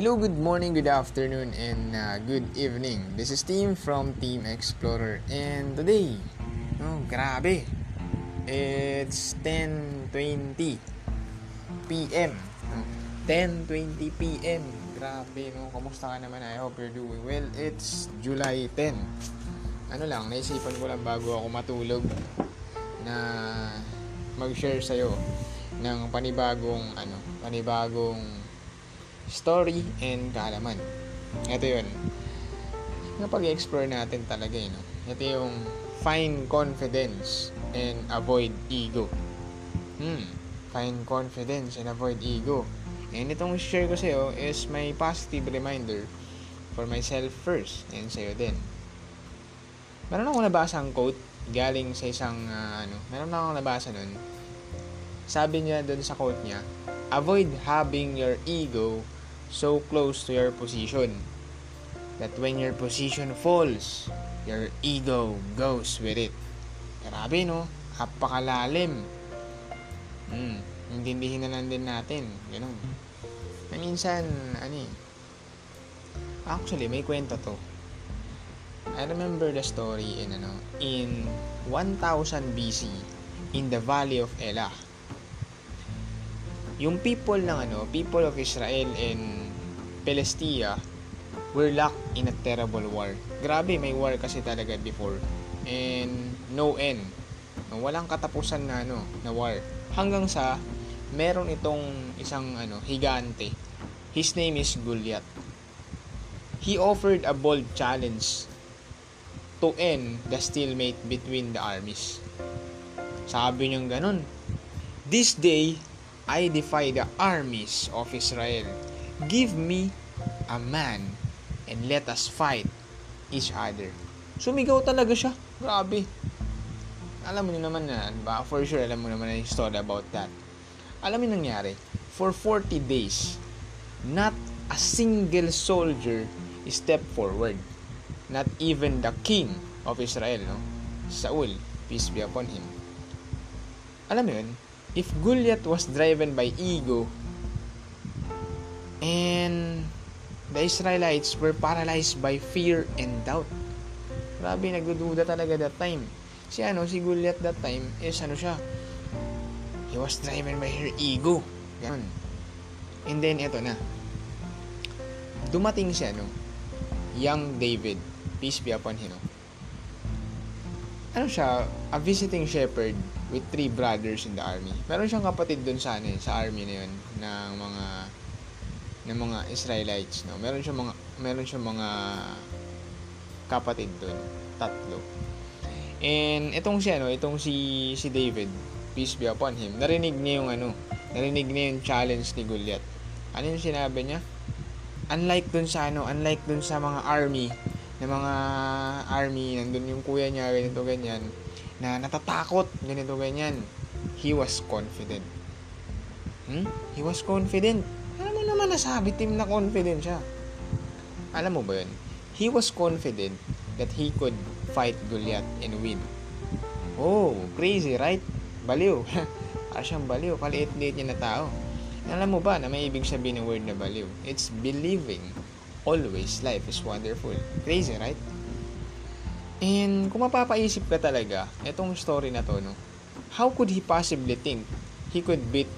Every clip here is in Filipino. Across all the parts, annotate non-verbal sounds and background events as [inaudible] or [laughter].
Hello, good morning, good afternoon, and uh, good evening. This is Team from Team Explorer. And today, oh, grabe. It's 10.20 p.m. 10.20 p.m. Grabe, no? Kamusta ka naman? I hope you're doing well. It's July 10. Ano lang, naisipan ko lang bago ako matulog na mag-share sa'yo ng panibagong ano, panibagong story and kaalaman. Ito 'yun. Napag-explore natin talaga 'yun. No? Ito yung find confidence and avoid ego. Hmm, find confidence and avoid ego. And itong share ko sa'yo is my positive reminder for myself first and sa'yo din. Meron akong nabasa ang quote galing sa isang uh, ano, meron akong nabasa nun sabi niya doon sa quote niya, avoid having your ego so close to your position that when your position falls, your ego goes with it. Grabe no? Apakalalim. Hmm, intindihin na lang din natin. Ganun. Na minsan, ano eh, actually, may kwento to. I remember the story in ano, in 1000 BC in the Valley of Elah yung people ng ano, people of Israel and Palestina were locked in a terrible war. Grabe, may war kasi talaga before. And no end. Walang katapusan na ano, na war. Hanggang sa meron itong isang ano, higante. His name is Goliath. He offered a bold challenge to end the stalemate between the armies. Sabi niya ganun, This day, I defy the armies of Israel. Give me a man and let us fight each other. Sumigaw talaga siya. Grabe. Alam mo naman na, ba? For sure, alam mo naman na yung story about that. Alam mo nangyari? For 40 days, not a single soldier stepped forward. Not even the king of Israel, no? Saul, peace be upon him. Alam mo yun? If Goliath was driven by ego and the Israelites were paralyzed by fear and doubt. Grabe, nagdududa talaga that time. Si ano, si Goliath that time is ano siya, he was driven by her ego. Yan. And then, eto na. Dumating siya, no? Young David. Peace be upon him? Ano siya? A visiting shepherd with three brothers in the army. Meron siyang kapatid doon sa ano, eh, sa army na 'yon ng mga ng mga Israelites, no. Meron siyang mga meron siyang mga kapatid doon, tatlo. And itong si ano, itong si si David, peace be upon him. Narinig niya yung ano, narinig niya yung challenge ni Goliath. Ano yung sinabi niya? Unlike dun sa ano, unlike dun sa mga army, na mga army, nandun yung kuya niya, ganito, ganyan na natatakot, ganito ganyan. He was confident. Hmm? He was confident. Alam mo naman nasabi team na confident siya. Alam mo ba yun? He was confident that he could fight Goliath and win. Oh, crazy, right? Baliw. [laughs] Para siyang baliw. Kaliit-liit niya na tao. Alam mo ba na may ibig sabihin ng word na baliw? It's believing always life is wonderful. Crazy, right? And kung mapapaisip ka talaga, itong story na to, no, how could he possibly think he could beat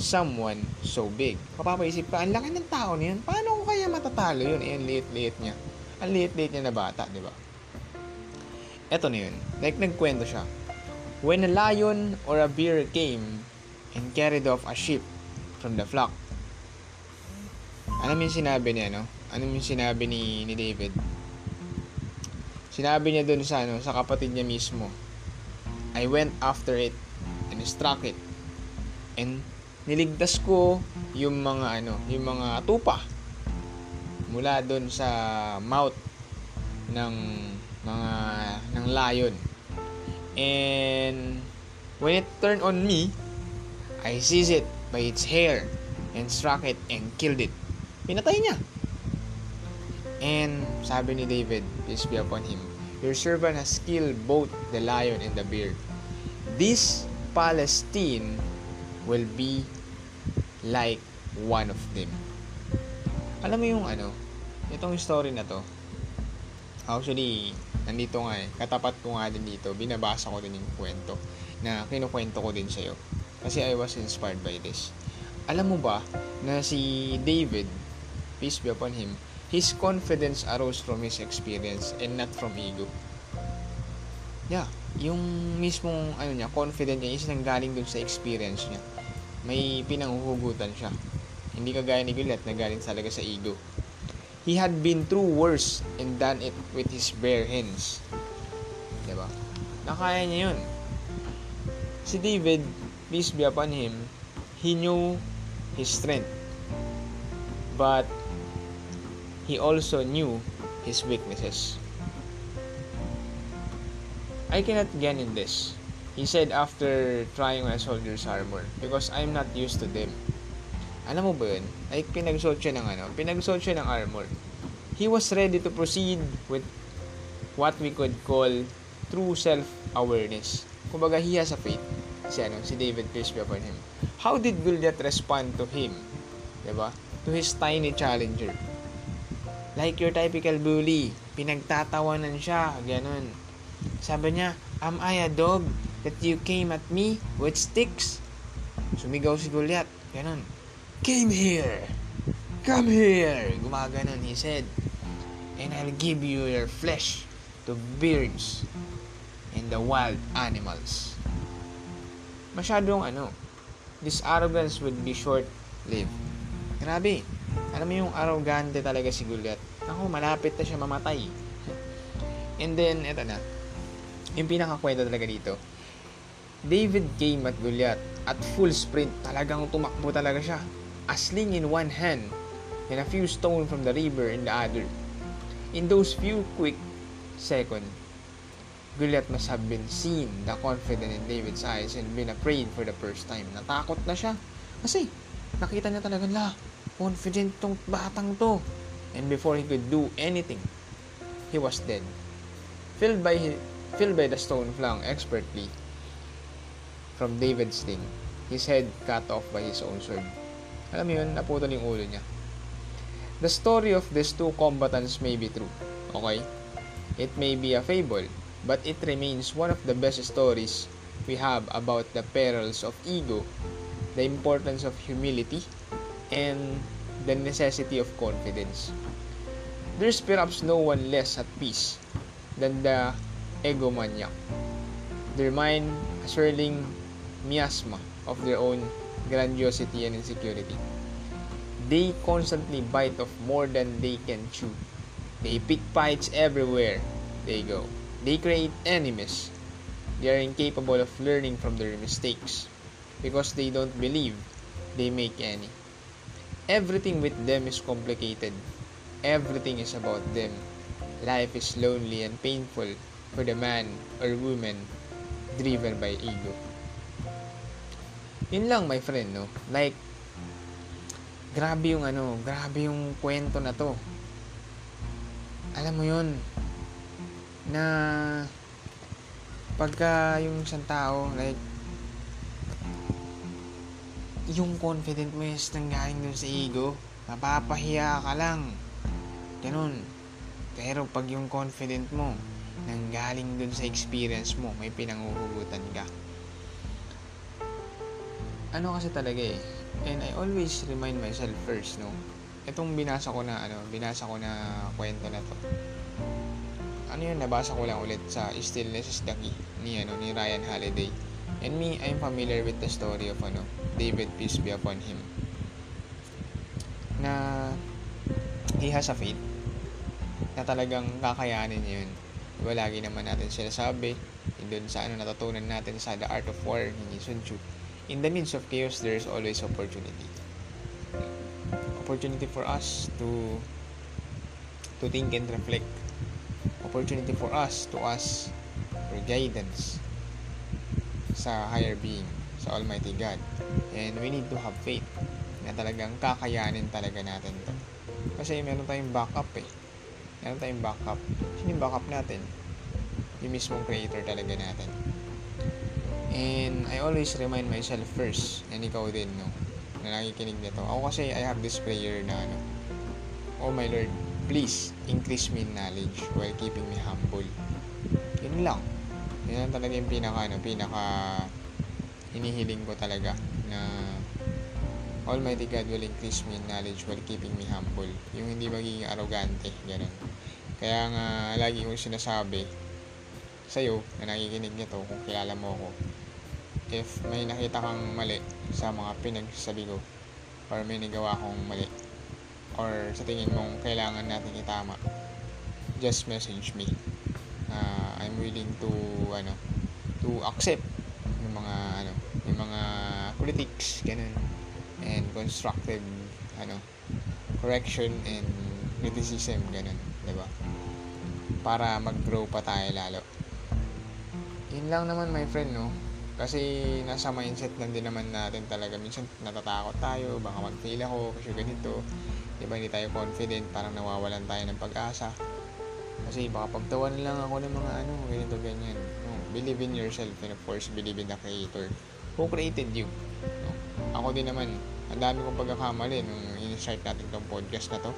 someone so big? Mapapaisip ka, ang laki ng tao na yun, paano ko kaya matatalo yun? Eh, ang liit-liit niya. Ang liit-liit niya na bata, di ba? Ito na yun. Like, nagkwento siya. When a lion or a bear came and carried off a sheep from the flock, ano yung sinabi niya, no? Ano yung sinabi ni, ni David? Sinabi niya dun sa, ano, sa kapatid niya mismo, I went after it and struck it. And niligtas ko yung mga ano, yung mga tupa mula doon sa mouth ng mga ng lion. And when it turned on me, I seized it by its hair and struck it and killed it. Pinatay niya. And sabi ni David, peace be upon him, Your servant has killed both the lion and the bear. This Palestine will be like one of them. Alam mo yung ano, itong story na to, actually, nandito nga eh, katapat ko nga din dito, binabasa ko din yung kwento na kinukwento ko din sa'yo. Kasi I was inspired by this. Alam mo ba na si David, peace be upon him, his confidence arose from his experience and not from ego. Yeah, yung mismong ano niya, confident niya is nanggaling dun sa experience niya. May pinanghuhugutan siya. Hindi kagaya ni Goliath na galing talaga sa ego. He had been through worse and done it with his bare hands. Diba? Nakaya niya yun. Si David, peace be upon him, he knew his strength. But he also knew his weaknesses. I cannot gain in this, he said after trying a soldier's armor, because I'm not used to them. Alam mo ba yun? Like, pinagsuot siya ng ano, pinagsuot siya ng armor. He was ready to proceed with what we could call true self-awareness. Kumbaga, he has a faith. Si, ano, si David Pierce upon him. How did Goliath respond to him? Diba? To his tiny challenger. Like your typical bully. Pinagtatawanan siya. Ganon. Sabi niya, Am I a dog that you came at me with sticks? Sumigaw si Goliath. Ganon. Came here! Come here! Gumaganon, he said. And I'll give you your flesh to birds and the wild animals. Masyadong ano, this arrogance would be short-lived. Grabe. Alam mo yung arrogante talaga si Goliath. Ako, malapit na siya mamatay. [laughs] And then, eto na. Yung pinakakwento talaga dito. David came at Goliath at full sprint. Talagang tumakbo talaga siya. A sling in one hand and a few stones from the river in the other. In those few quick seconds, Goliath must have been seen the confident in David's eyes and been afraid for the first time. Natakot na siya. Kasi, nakita niya talaga, la, confident tong batang to. And before he could do anything, he was dead. Filled by, filled by the stone flung expertly from David's sling, his head cut off by his own sword. Alam mo yun, naputol yung ulo niya. The story of these two combatants may be true, okay? It may be a fable, but it remains one of the best stories we have about the perils of ego, the importance of humility, and the necessity of confidence. There's perhaps no one less at peace than the egomaniac. Their mind a swirling miasma of their own grandiosity and insecurity. They constantly bite off more than they can chew. They pick fights everywhere they go. They create enemies. They are incapable of learning from their mistakes because they don't believe they make any. Everything with them is complicated. Everything is about them. Life is lonely and painful for the man or woman driven by ego. Yun lang, my friend, no? Like, grabe yung ano, grabe yung kwento na to. Alam mo yun, na pagka yung isang tao, like, yung confident mo is nanggaling dun sa ego, mapapahiya ka lang. Ganun. Pero pag yung confident mo, nanggaling dun sa experience mo, may pinanguhugutan ka. Ano kasi talaga eh, and I always remind myself first, no? Itong binasa ko na, ano, binasa ko na kwento na to. Ano yun, nabasa ko lang ulit sa Stillness is the Key ni, ano, ni Ryan Holiday. And me, I'm familiar with the story of, ano, David, peace be upon him. Na he has a faith na talagang kakayanin yun. Diba, lagi naman natin sila sabi, doon sa ano natutunan natin sa The Art of War ni Sun Tzu. In the midst of chaos, there is always opportunity. Opportunity for us to to think and reflect. Opportunity for us to ask for guidance sa higher being, sa Almighty God. And we need to have faith na talagang kakayanin talaga natin to. Kasi meron tayong backup eh. Meron tayong backup. Sino yung backup natin? Yung mismong creator talaga natin. And I always remind myself first, and ikaw din, no, na nakikinig nito. Ako kasi, I have this prayer na, ano, Oh my Lord, please increase me in knowledge while keeping me humble. Yun lang. Lang talaga yung pinaka, ano, pinaka hinihiling ko talaga na Almighty God will increase me in knowledge while keeping me humble. Yung hindi magiging arrogante, ganun. Kaya nga, lagi kong sinasabi sa'yo na nakikinig nito kung kilala mo ako. If may nakita kang mali sa mga pinagsasabi ko or may nagawa akong mali or sa tingin mong kailangan natin itama, just message me. Uh, I'm willing to ano to accept yung mga ano yung mga critics ganun and constructive ano correction and criticism ganun 'di ba? Para mag-grow pa tayo lalo. Yun lang naman my friend no? Kasi nasa mindset lang din naman natin talaga. Minsan natatakot tayo baka mag-fail ako kasi ganito. Di ba hindi tayo confident parang nawawalan tayo ng pag-asa kasi baka pagtawan lang ako ng mga ano ganito ganyan. No, believe in yourself and of course believe in the creator who created you. No? ako din naman ang dami kong pagkakamali nung in-start natin tong podcast na to.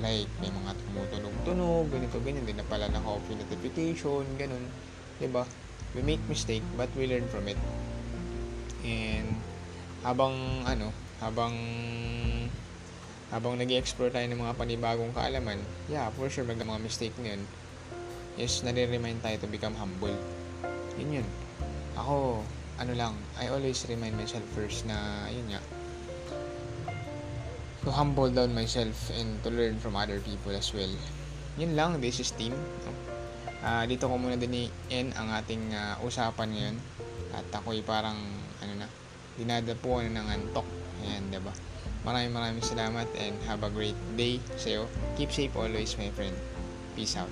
Like may mga tumutunog-tunog ganito ganyan. Din na pala na coffee notification ganun. Ba we make mistake but we learn from it. And habang ano habang habang nag explore tayo ng mga panibagong kaalaman yeah for sure mag mga mistake na yun. Is nare-remind tayo to become humble. Yun yun. Ako ano lang I always remind myself first na yun nga to humble down myself and to learn from other people as well. Yun lang this is team uh, dito ko muna din i-end ang ating uh, usapan ngayon. At ako'y parang ano na dinadapuan ng antok. Ayan diba maraming maraming salamat and have a great day sa'yo. Keep safe always my friend. Peace out